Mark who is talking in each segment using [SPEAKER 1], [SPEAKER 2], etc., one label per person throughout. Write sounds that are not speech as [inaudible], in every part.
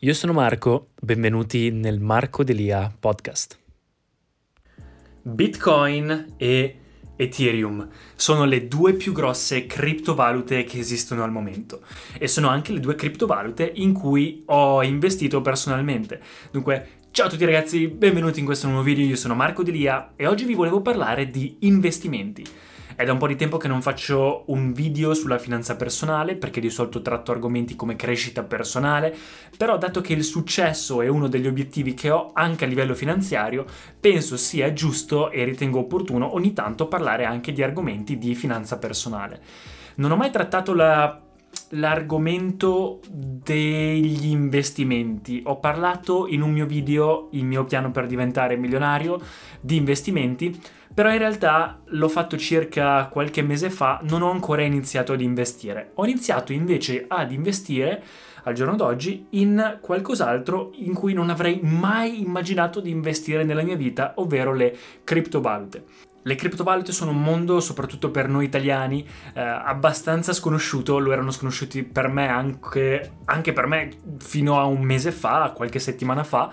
[SPEAKER 1] Io sono Marco, benvenuti nel Marco Delia podcast. Bitcoin e Ethereum sono le due più grosse criptovalute che esistono al momento e sono anche le due criptovalute in cui ho investito personalmente. Dunque, ciao a tutti ragazzi, benvenuti in questo nuovo video, io sono Marco Delia e oggi vi volevo parlare di investimenti. È da un po' di tempo che non faccio un video sulla finanza personale perché di solito tratto argomenti come crescita personale, però dato che il successo è uno degli obiettivi che ho anche a livello finanziario, penso sia giusto e ritengo opportuno ogni tanto parlare anche di argomenti di finanza personale. Non ho mai trattato la l'argomento degli investimenti. Ho parlato in un mio video, il mio piano per diventare milionario, di investimenti, però in realtà l'ho fatto circa qualche mese fa, non ho ancora iniziato ad investire. Ho iniziato invece ad investire al giorno d'oggi in qualcos'altro in cui non avrei mai immaginato di investire nella mia vita, ovvero le criptovalute. Le criptovalute sono un mondo, soprattutto per noi italiani, eh, abbastanza sconosciuto, lo erano sconosciuti per me anche, anche per me fino a un mese fa, qualche settimana fa,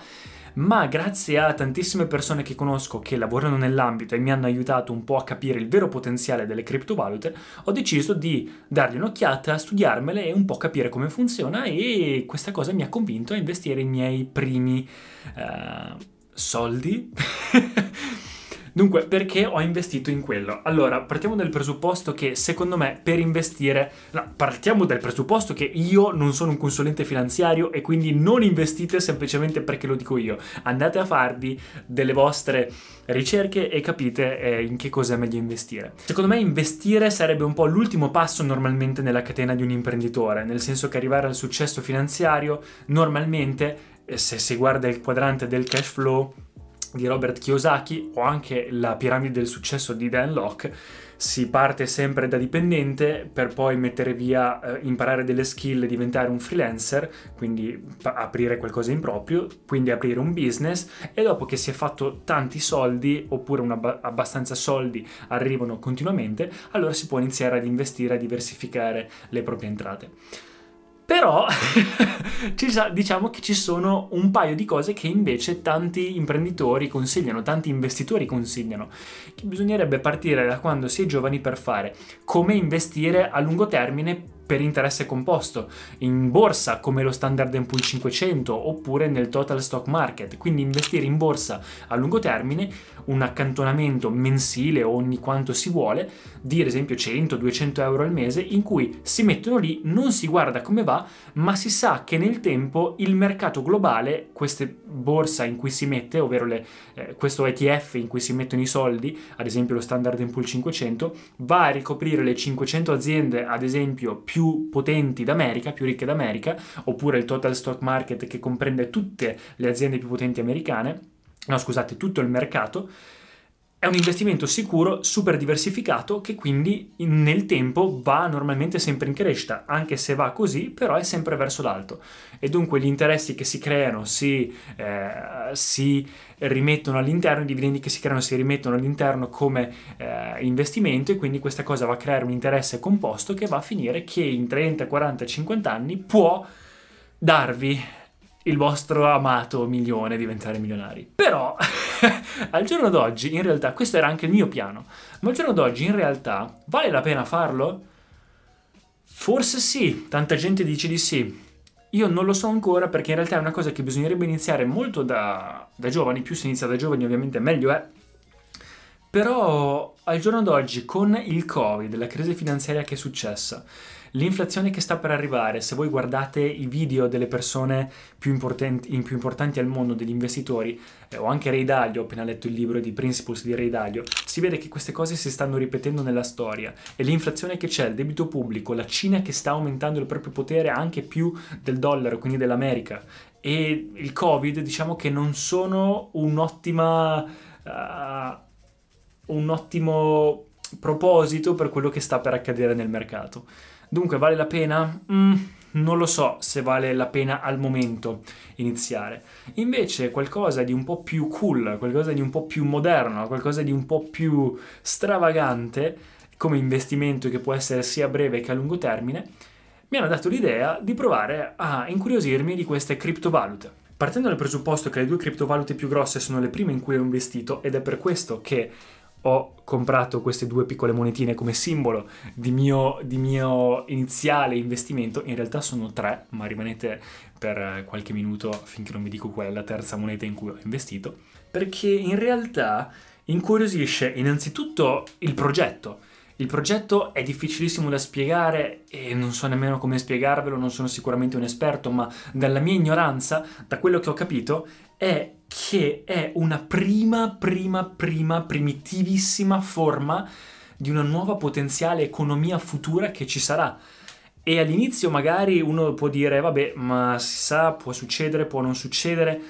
[SPEAKER 1] ma grazie a tantissime persone che conosco che lavorano nell'ambito e mi hanno aiutato un po' a capire il vero potenziale delle criptovalute, ho deciso di dargli un'occhiata, studiarmele e un po' capire come funziona e questa cosa mi ha convinto a investire i miei primi uh, soldi [laughs] Dunque, perché ho investito in quello? Allora, partiamo dal presupposto che secondo me per investire, no, partiamo dal presupposto che io non sono un consulente finanziario e quindi non investite semplicemente perché lo dico io. Andate a farvi delle vostre ricerche e capite eh, in che cosa è meglio investire. Secondo me investire sarebbe un po' l'ultimo passo normalmente nella catena di un imprenditore, nel senso che arrivare al successo finanziario normalmente, eh, se si guarda il quadrante del cash flow, di Robert Kiyosaki o anche la piramide del successo di Dan Locke, si parte sempre da dipendente per poi mettere via, eh, imparare delle skill, diventare un freelancer, quindi pa- aprire qualcosa in proprio, quindi aprire un business e dopo che si è fatto tanti soldi oppure ab- abbastanza soldi arrivano continuamente, allora si può iniziare ad investire, a diversificare le proprie entrate. Però [laughs] diciamo che ci sono un paio di cose che invece tanti imprenditori consigliano, tanti investitori consigliano, che bisognerebbe partire da quando si è giovani per fare, come investire a lungo termine per interesse composto in borsa come lo Standard Poor's 500 oppure nel total stock market. Quindi investire in borsa a lungo termine un accantonamento mensile ogni quanto si vuole di ad esempio 100-200 euro al mese in cui si mettono lì non si guarda come va ma si sa che nel tempo il mercato globale queste borsa in cui si mette ovvero le, eh, questo ETF in cui si mettono i soldi ad esempio lo Standard Poor's 500 va a ricoprire le 500 aziende ad esempio più più potenti d'America, più ricche d'America, oppure il total stock market che comprende tutte le aziende più potenti americane, no scusate, tutto il mercato, è un investimento sicuro, super diversificato, che quindi nel tempo va normalmente sempre in crescita, anche se va così, però è sempre verso l'alto. E dunque gli interessi che si creano si, eh, si rimettono all'interno, i dividendi che si creano si rimettono all'interno come eh, investimento e quindi questa cosa va a creare un interesse composto che va a finire che in 30, 40, 50 anni può darvi il vostro amato milione diventare milionari. Però [laughs] al giorno d'oggi, in realtà, questo era anche il mio piano, ma al giorno d'oggi, in realtà, vale la pena farlo? Forse sì, tanta gente dice di sì. Io non lo so ancora perché in realtà è una cosa che bisognerebbe iniziare molto da, da giovani, più si inizia da giovani ovviamente meglio è. Però al giorno d'oggi, con il Covid, la crisi finanziaria che è successa, L'inflazione che sta per arrivare, se voi guardate i video delle persone più importanti, più importanti al mondo, degli investitori, eh, o anche Ray Dalio, ho appena letto il libro di Principles di Ray Dalio, si vede che queste cose si stanno ripetendo nella storia. E l'inflazione che c'è, il debito pubblico, la Cina che sta aumentando il proprio potere anche più del dollaro, quindi dell'America, e il Covid, diciamo che non sono un'ottima... Uh, un ottimo proposito per quello che sta per accadere nel mercato. Dunque, vale la pena? Mm, non lo so se vale la pena al momento iniziare. Invece qualcosa di un po' più cool, qualcosa di un po' più moderno, qualcosa di un po' più stravagante come investimento che può essere sia a breve che a lungo termine, mi hanno dato l'idea di provare a incuriosirmi di queste criptovalute. Partendo dal presupposto che le due criptovalute più grosse sono le prime in cui ho investito ed è per questo che ho comprato queste due piccole monetine come simbolo di mio, di mio, iniziale investimento. In realtà sono tre, ma rimanete per qualche minuto finché non vi dico qual è la terza moneta in cui ho investito. Perché in realtà incuriosisce innanzitutto il progetto. Il progetto è difficilissimo da spiegare e non so nemmeno come spiegarvelo, non sono sicuramente un esperto, ma dalla mia ignoranza, da quello che ho capito, è che è una prima, prima, prima, primitivissima forma di una nuova potenziale economia futura che ci sarà. E all'inizio magari uno può dire, vabbè, ma si sa, può succedere, può non succedere.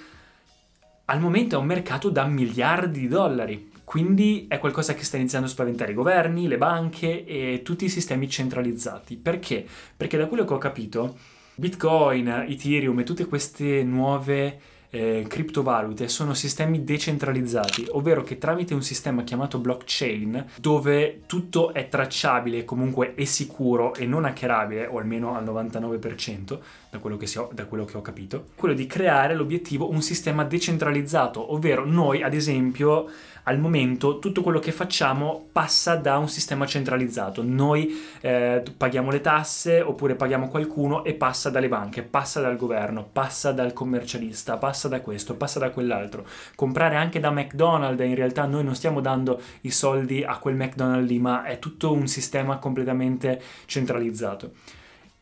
[SPEAKER 1] Al momento è un mercato da miliardi di dollari, quindi è qualcosa che sta iniziando a spaventare i governi, le banche e tutti i sistemi centralizzati. Perché? Perché da quello che ho capito, Bitcoin, Ethereum e tutte queste nuove eh, criptovalute sono sistemi decentralizzati, ovvero che tramite un sistema chiamato blockchain, dove tutto è tracciabile, comunque è sicuro e non hackerabile, o almeno al 99%, da quello che, ho, da quello che ho capito, quello di creare l'obiettivo un sistema decentralizzato, ovvero noi, ad esempio, al momento tutto quello che facciamo passa da un sistema centralizzato. Noi eh, paghiamo le tasse oppure paghiamo qualcuno e passa dalle banche, passa dal governo, passa dal commercialista, passa da questo, passa da quell'altro. Comprare anche da McDonald's, in realtà noi non stiamo dando i soldi a quel McDonald's lì, ma è tutto un sistema completamente centralizzato.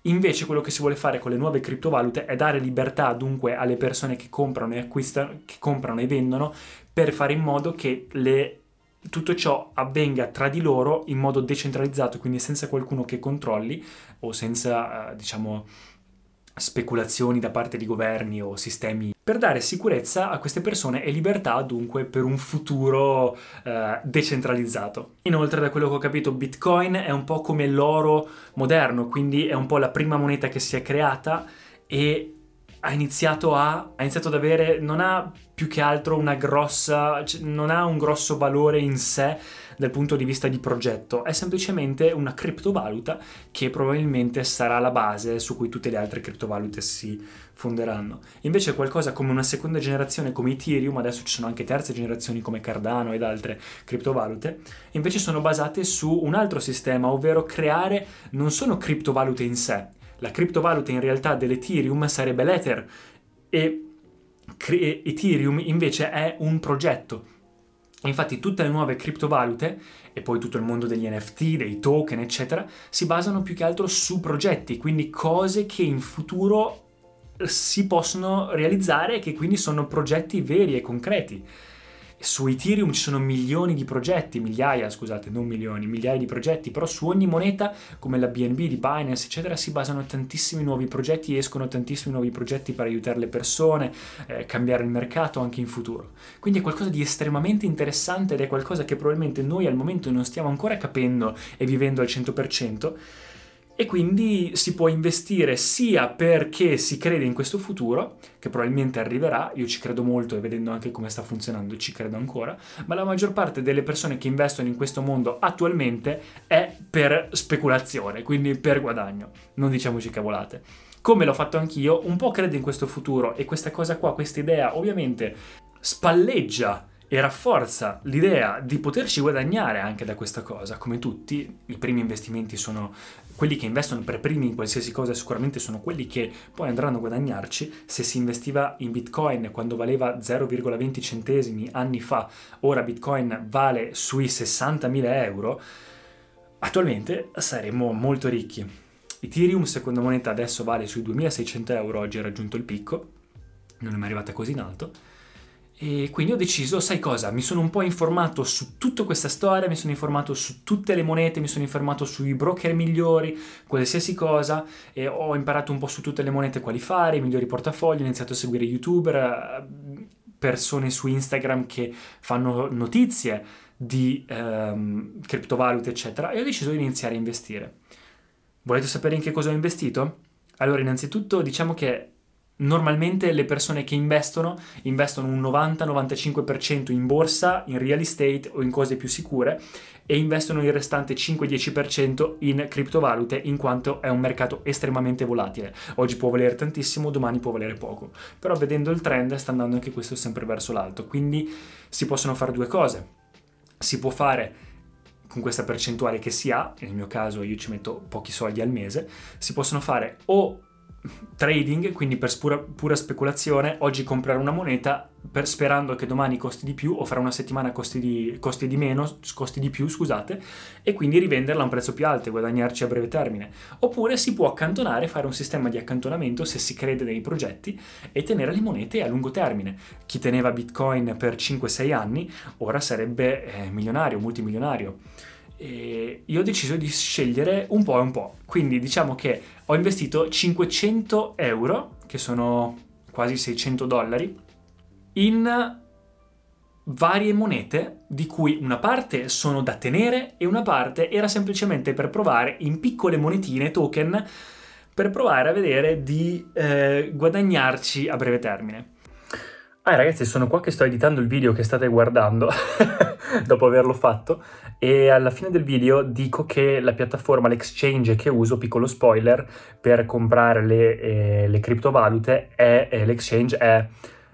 [SPEAKER 1] Invece quello che si vuole fare con le nuove criptovalute è dare libertà dunque alle persone che comprano e acquistano, che comprano e vendono per fare in modo che le, tutto ciò avvenga tra di loro in modo decentralizzato, quindi senza qualcuno che controlli o senza, eh, diciamo, speculazioni da parte di governi o sistemi per dare sicurezza a queste persone e libertà dunque per un futuro eh, decentralizzato. Inoltre da quello che ho capito Bitcoin è un po' come l'oro moderno, quindi è un po' la prima moneta che si è creata e ha iniziato, a, ha iniziato ad avere, non ha più che altro una grossa, cioè, non ha un grosso valore in sé dal punto di vista di progetto, è semplicemente una criptovaluta che probabilmente sarà la base su cui tutte le altre criptovalute si fonderanno. Invece qualcosa come una seconda generazione come Ethereum, adesso ci sono anche terze generazioni come Cardano ed altre criptovalute, invece sono basate su un altro sistema, ovvero creare non sono criptovalute in sé, la criptovaluta in realtà dell'Ethereum sarebbe l'Ether e Ethereum invece è un progetto. Infatti tutte le nuove criptovalute e poi tutto il mondo degli NFT, dei token, eccetera, si basano più che altro su progetti, quindi cose che in futuro si possono realizzare e che quindi sono progetti veri e concreti. Su Ethereum ci sono milioni di progetti, migliaia, scusate, non milioni, migliaia di progetti, però su ogni moneta, come la BNB di Binance, eccetera, si basano tantissimi nuovi progetti, escono tantissimi nuovi progetti per aiutare le persone, eh, cambiare il mercato anche in futuro. Quindi è qualcosa di estremamente interessante ed è qualcosa che probabilmente noi al momento non stiamo ancora capendo e vivendo al 100% e quindi si può investire sia perché si crede in questo futuro, che probabilmente arriverà, io ci credo molto e vedendo anche come sta funzionando ci credo ancora, ma la maggior parte delle persone che investono in questo mondo attualmente è per speculazione, quindi per guadagno, non diciamoci cavolate. Come l'ho fatto anch'io, un po' credo in questo futuro e questa cosa qua, questa idea ovviamente spalleggia e rafforza l'idea di poterci guadagnare anche da questa cosa, come tutti, i primi investimenti sono quelli che investono per primi in qualsiasi cosa sicuramente sono quelli che poi andranno a guadagnarci. Se si investiva in Bitcoin quando valeva 0,20 centesimi anni fa, ora Bitcoin vale sui 60.000 euro, attualmente saremmo molto ricchi. Ethereum, seconda moneta, adesso vale sui 2.600 euro, oggi ha raggiunto il picco, non è mai arrivata così in alto e quindi ho deciso, sai cosa, mi sono un po' informato su tutta questa storia, mi sono informato su tutte le monete, mi sono informato sui broker migliori, qualsiasi cosa, ho imparato un po' su tutte le monete quali fare, i migliori portafogli, ho iniziato a seguire youtuber, eh, persone su Instagram che fanno notizie di ehm, criptovalute, eccetera, e ho deciso di iniziare a investire. Volete sapere in che cosa ho investito? Allora, innanzitutto diciamo che Normalmente le persone che investono investono un 90-95% in borsa, in real estate o in cose più sicure e investono il restante 5-10% in criptovalute in quanto è un mercato estremamente volatile. Oggi può valere tantissimo, domani può valere poco. Però vedendo il trend sta andando anche questo sempre verso l'alto. Quindi si possono fare due cose. Si può fare con questa percentuale che si ha, nel mio caso io ci metto pochi soldi al mese, si possono fare o trading, quindi per pura, pura, speculazione, oggi comprare una moneta per, sperando che domani costi di più o fra una settimana costi di, costi di meno, costi di più, scusate, e quindi rivenderla a un prezzo più alto e guadagnarci a breve termine. Oppure si può accantonare, fare un sistema di accantonamento se si crede nei progetti e tenere le monete a lungo termine. Chi teneva Bitcoin per 5-6 anni ora sarebbe eh, milionario, multimilionario. E io ho deciso di scegliere un po' e un po'. Quindi diciamo che ho investito 500 euro, che sono quasi 600 dollari, in varie monete, di cui una parte sono da tenere e una parte era semplicemente per provare in piccole monetine, token, per provare a vedere di eh, guadagnarci a breve termine. Ah ragazzi, sono qua che sto editando il video che state guardando [laughs] dopo averlo fatto e alla fine del video dico che la piattaforma, l'exchange che uso, piccolo spoiler, per comprare le, eh, le criptovalute è, eh, l'exchange è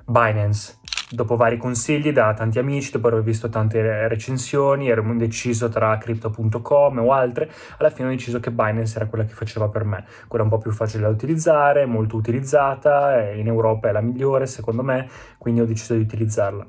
[SPEAKER 1] Binance dopo vari consigli da tanti amici, dopo aver visto tante recensioni, ero indeciso tra crypto.com o altre, alla fine ho deciso che Binance era quella che faceva per me, quella un po' più facile da utilizzare, molto utilizzata, in Europa è la migliore secondo me, quindi ho deciso di utilizzarla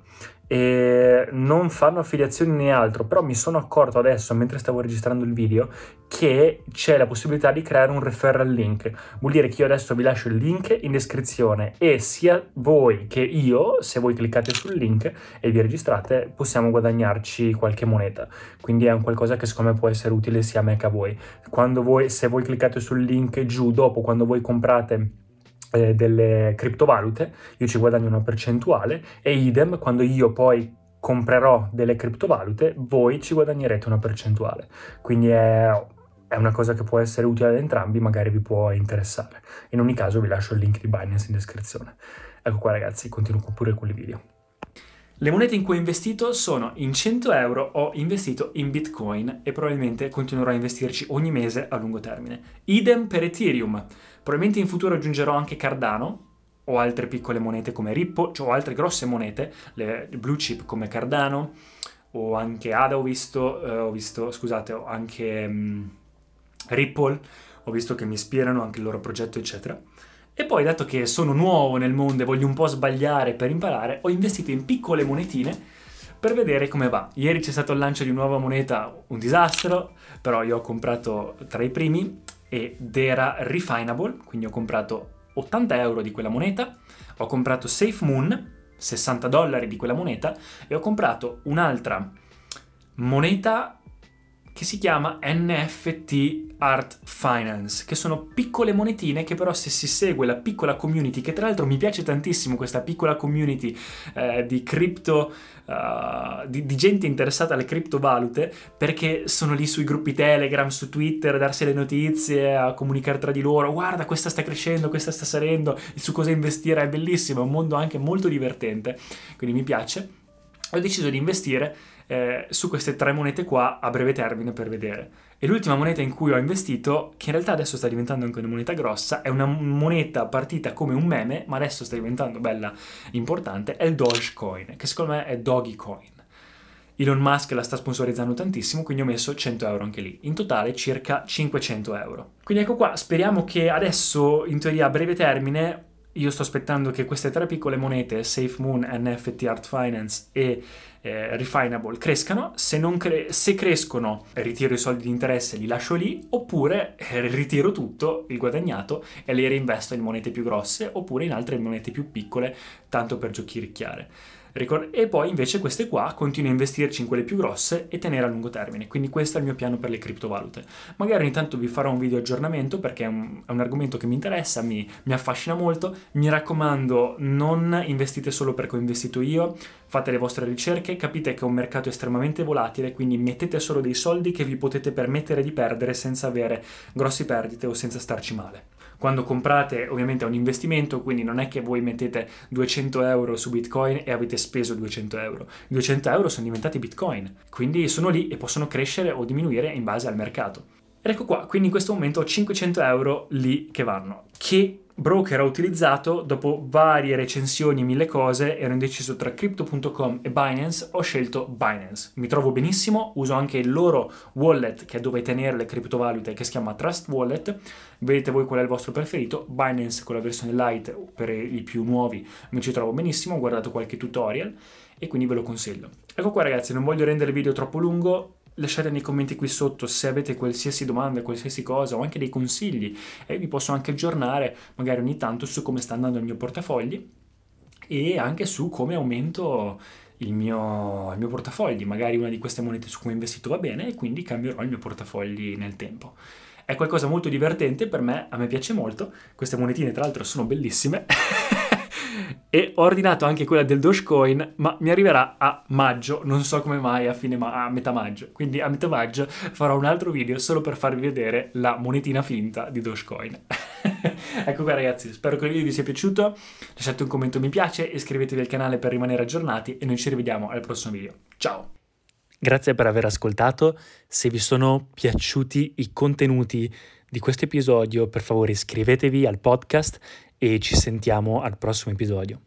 [SPEAKER 1] e non fanno affiliazioni né altro, però mi sono accorto adesso, mentre stavo registrando il video, che c'è la possibilità di creare un referral link. Vuol dire che io adesso vi lascio il link in descrizione e sia voi che io, se voi cliccate sul link e vi registrate, possiamo guadagnarci qualche moneta. Quindi è un qualcosa che secondo me può essere utile sia a me che a voi. Quando voi, se voi cliccate sul link giù dopo, quando voi comprate eh, delle criptovalute, io ci guadagno una percentuale e idem quando io poi comprerò delle criptovalute, voi ci guadagnerete una percentuale. Quindi è, è una cosa che può essere utile ad entrambi, magari vi può interessare. In ogni caso vi lascio il link di Binance in descrizione. Ecco qua ragazzi, continuo pure con i video. Le monete in cui ho investito sono in 100 euro, ho investito in Bitcoin e probabilmente continuerò a investirci ogni mese a lungo termine. Idem per Ethereum. Probabilmente in futuro aggiungerò anche Cardano o altre piccole monete come Ripple, cioè altre grosse monete, le blue chip come Cardano o anche ADA ho visto, eh, ho visto scusate, ho anche um, Ripple, ho visto che mi ispirano anche il loro progetto eccetera. E poi, dato che sono nuovo nel mondo e voglio un po' sbagliare per imparare, ho investito in piccole monetine per vedere come va. Ieri c'è stato il lancio di una nuova moneta, un disastro, però io ho comprato tra i primi ed era refinable, quindi ho comprato 80 euro di quella moneta, ho comprato Safe Moon, 60 dollari di quella moneta, e ho comprato un'altra moneta che si chiama NFT Art Finance, che sono piccole monetine che però se si segue la piccola community, che tra l'altro mi piace tantissimo questa piccola community eh, di cripto, uh, di, di, gente interessata alle criptovalute, perché sono lì sui gruppi Telegram, su Twitter, a darsi le notizie, a comunicare tra di loro, guarda questa sta crescendo, questa sta salendo, su cosa investire, è bellissimo, è un mondo anche molto divertente, quindi mi piace. Ho deciso di investire eh, su queste tre monete qua a breve termine per vedere. E l'ultima moneta in cui ho investito, che in realtà adesso sta diventando anche una moneta grossa, è una moneta partita come un meme, ma adesso sta diventando bella importante, è il Dogecoin, che secondo me è Dogecoin. Elon Musk la sta sponsorizzando tantissimo, quindi ho messo 100 euro anche lì. In totale circa 500 euro. Quindi ecco qua, speriamo che adesso, in teoria a breve termine, io sto aspettando che queste tre piccole monete, Safe Moon, NFT Art Finance e eh, Refinable, crescano. Se, cre- se, crescono, ritiro i soldi di interesse e li lascio lì, oppure eh, ritiro tutto il guadagnato e li reinvesto in monete più grosse oppure in altre monete più piccole, tanto per giochiricchiare. E poi invece queste qua continuo a investirci in quelle più grosse e tenere a lungo termine. Quindi questo è il mio piano per le criptovalute. Magari ogni tanto vi farò un video aggiornamento perché è un, è un argomento che mi interessa, mi, mi, affascina molto. Mi raccomando, non investite solo perché ho investito io, fate le vostre ricerche, capite che è un mercato estremamente volatile, quindi mettete solo dei soldi che vi potete permettere di perdere senza avere grossi perdite o senza starci male. Quando comprate ovviamente è un investimento, quindi non è che voi mettete 200 euro su Bitcoin e avete speso 200 euro. I 200 euro sono diventati Bitcoin, quindi sono lì e possono crescere o diminuire in base al mercato. Ed ecco qua, quindi in questo momento ho 500 euro lì che vanno. Che broker ho utilizzato dopo varie recensioni, mille cose, ero indeciso tra crypto.com e Binance, ho scelto Binance. Mi trovo benissimo, uso anche il loro wallet che è dove tenere le criptovalute che si chiama Trust Wallet. Vedete voi qual è il vostro preferito, Binance con la versione light per i più nuovi mi ci trovo benissimo, ho guardato qualche tutorial e quindi ve lo consiglio. Ecco qua ragazzi, non voglio rendere il video troppo lungo, lasciate nei commenti qui sotto se avete qualsiasi domanda, qualsiasi cosa o anche dei consigli e vi posso anche aggiornare magari ogni tanto su come sta andando il mio portafogli e anche su come aumento il mio, il mio portafogli. Magari una di queste monete su cui ho investito va bene e quindi cambierò il mio portafogli nel tempo. È qualcosa molto divertente per me, a me piace molto. Queste monetine tra l'altro sono bellissime. [laughs] e ho ordinato anche quella del Dogecoin, ma mi arriverà a maggio, non so come mai a, ma- a metà maggio. Quindi a metà maggio farò un altro video solo per farvi vedere la monetina finta di Dogecoin. [laughs] ecco qua ragazzi, spero che il video vi sia piaciuto, lasciate un commento mi piace, iscrivetevi al canale per rimanere aggiornati e noi ci rivediamo al prossimo video. Ciao! Grazie per aver ascoltato, se vi sono piaciuti i contenuti di questo episodio per favore iscrivetevi al podcast e ci sentiamo al prossimo episodio.